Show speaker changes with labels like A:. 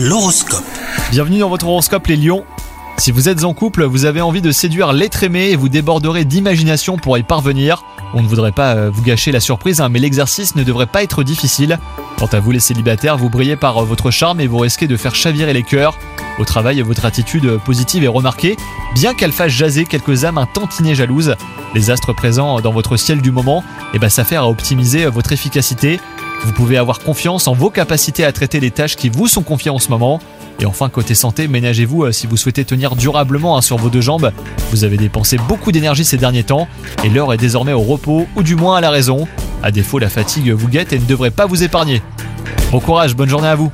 A: L'horoscope.
B: Bienvenue dans votre horoscope les lions. Si vous êtes en couple, vous avez envie de séduire l'être aimé et vous déborderez d'imagination pour y parvenir. On ne voudrait pas euh, vous gâcher la surprise, hein, mais l'exercice ne devrait pas être difficile. Quant à vous les célibataires, vous brillez par euh, votre charme et vous risquez de faire chavirer les cœurs. Au travail, votre attitude positive est remarquée, bien qu'elle fasse jaser quelques âmes un tantinet jalouses. Les astres présents dans votre ciel du moment, eh ben, s'affairent à optimiser votre efficacité. Vous pouvez avoir confiance en vos capacités à traiter les tâches qui vous sont confiées en ce moment. Et enfin, côté santé, ménagez-vous euh, si vous souhaitez tenir durablement hein, sur vos deux jambes. Vous avez dépensé beaucoup d'énergie ces derniers temps et l'heure est désormais au repos ou du moins à la raison. À défaut, la fatigue vous guette et ne devrait pas vous épargner. Bon courage, bonne journée à vous